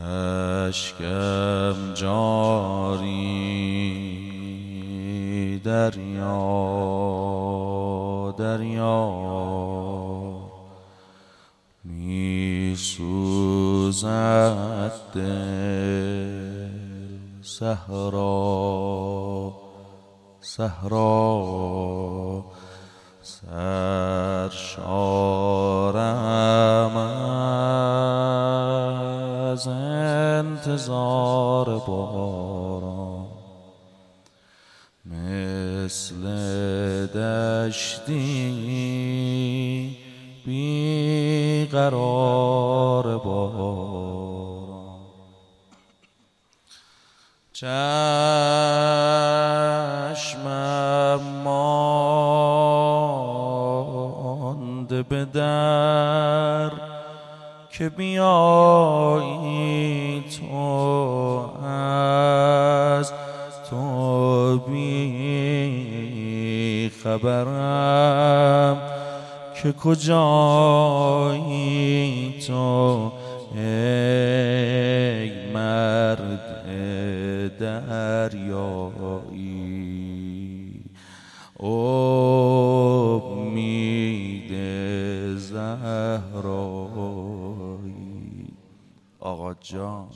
اشکم جاری دریا دریا. می سوزد دل صحرا صحرا. مثل دشتی بیقرار باران چشمم مانده به در که بیایی تو خبرم که کجایی تو ای مرد دریایی؟ امید زهرایی. آقا جان.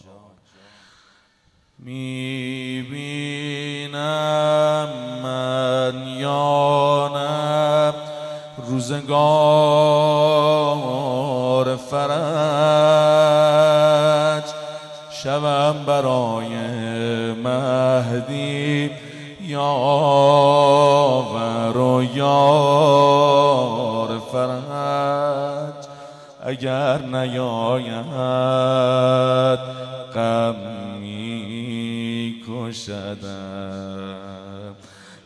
می‌بینم روزگار فرج شوم برای مهدی یاور و یار فرج. اگر نیاید غم می کشدم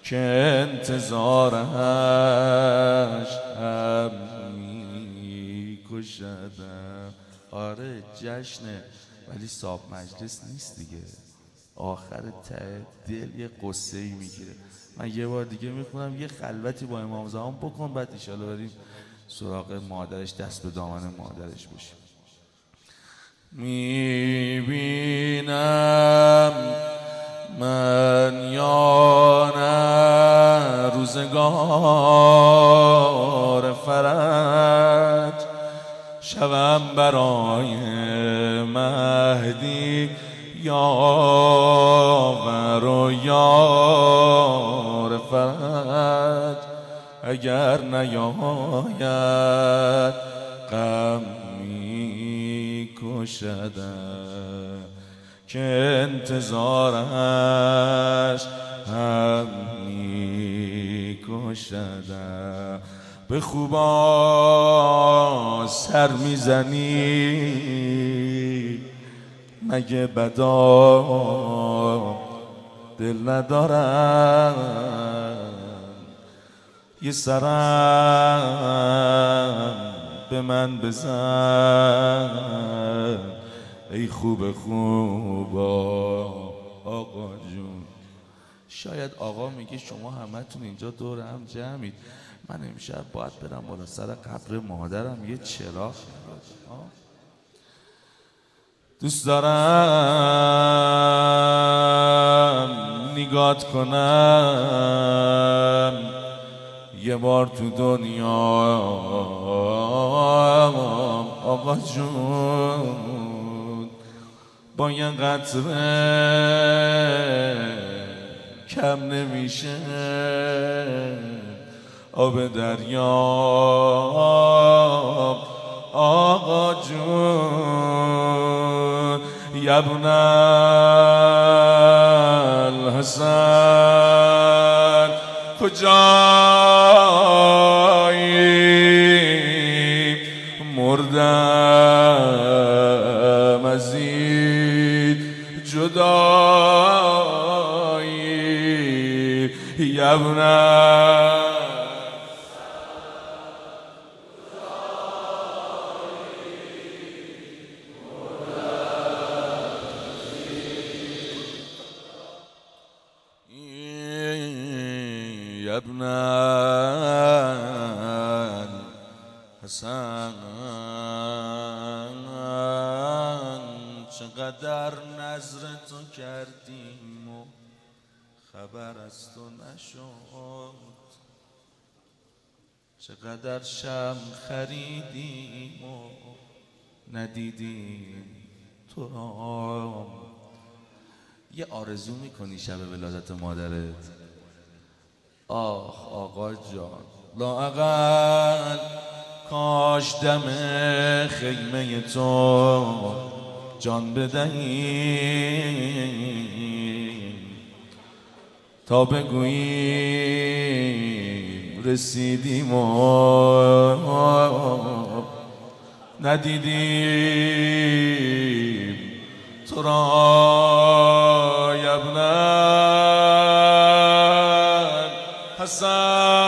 که انتظارش جشنه ولی صاحب مجلس نیست دیگه. آخر ته دل یه قصه ای می‌گیره. من یه بار دیگه می‌خونم یه خلوتی با امام زمان بکن بعد ایشالا بریم سراغ مادرش دست به دامن مادرش بشیم می‌بینم من یا نه روزگار. برای مهدی یاور و یار فرج. اگر نیاید غم می کشدم که انتظارش هم می کشدم به خوبا سر می‌زنی. مگه بدا دل ندارم؟ یه سرم به من بزن. ای خوب خوبا آقا جون. شاید آقا میگه شما همتون اینجا دور هم جمعید. من امشب باید برم بالا. سر قبر مادرم یه چراغ. دوست دارم نگات کنم. یه بار تو دنیا. آقا جون با یه قطره کم نمیشه. آب دریا. آقا جون یبن الحسن کجایی مردم از این جدایی؟ یبن ابن الحسن چقدر نظر تو کردیم و خبر از تو نشد. چقدر شم خریدیم و ندیدیم تو را. یه آرزو می‌کنی شب ولادت مادرت؟ آخ آقا جان لاقل کاش دم خیمه تو جان بدهیم. تا بگوییم رسیدیم و ندیدیم تو را. Huzzah!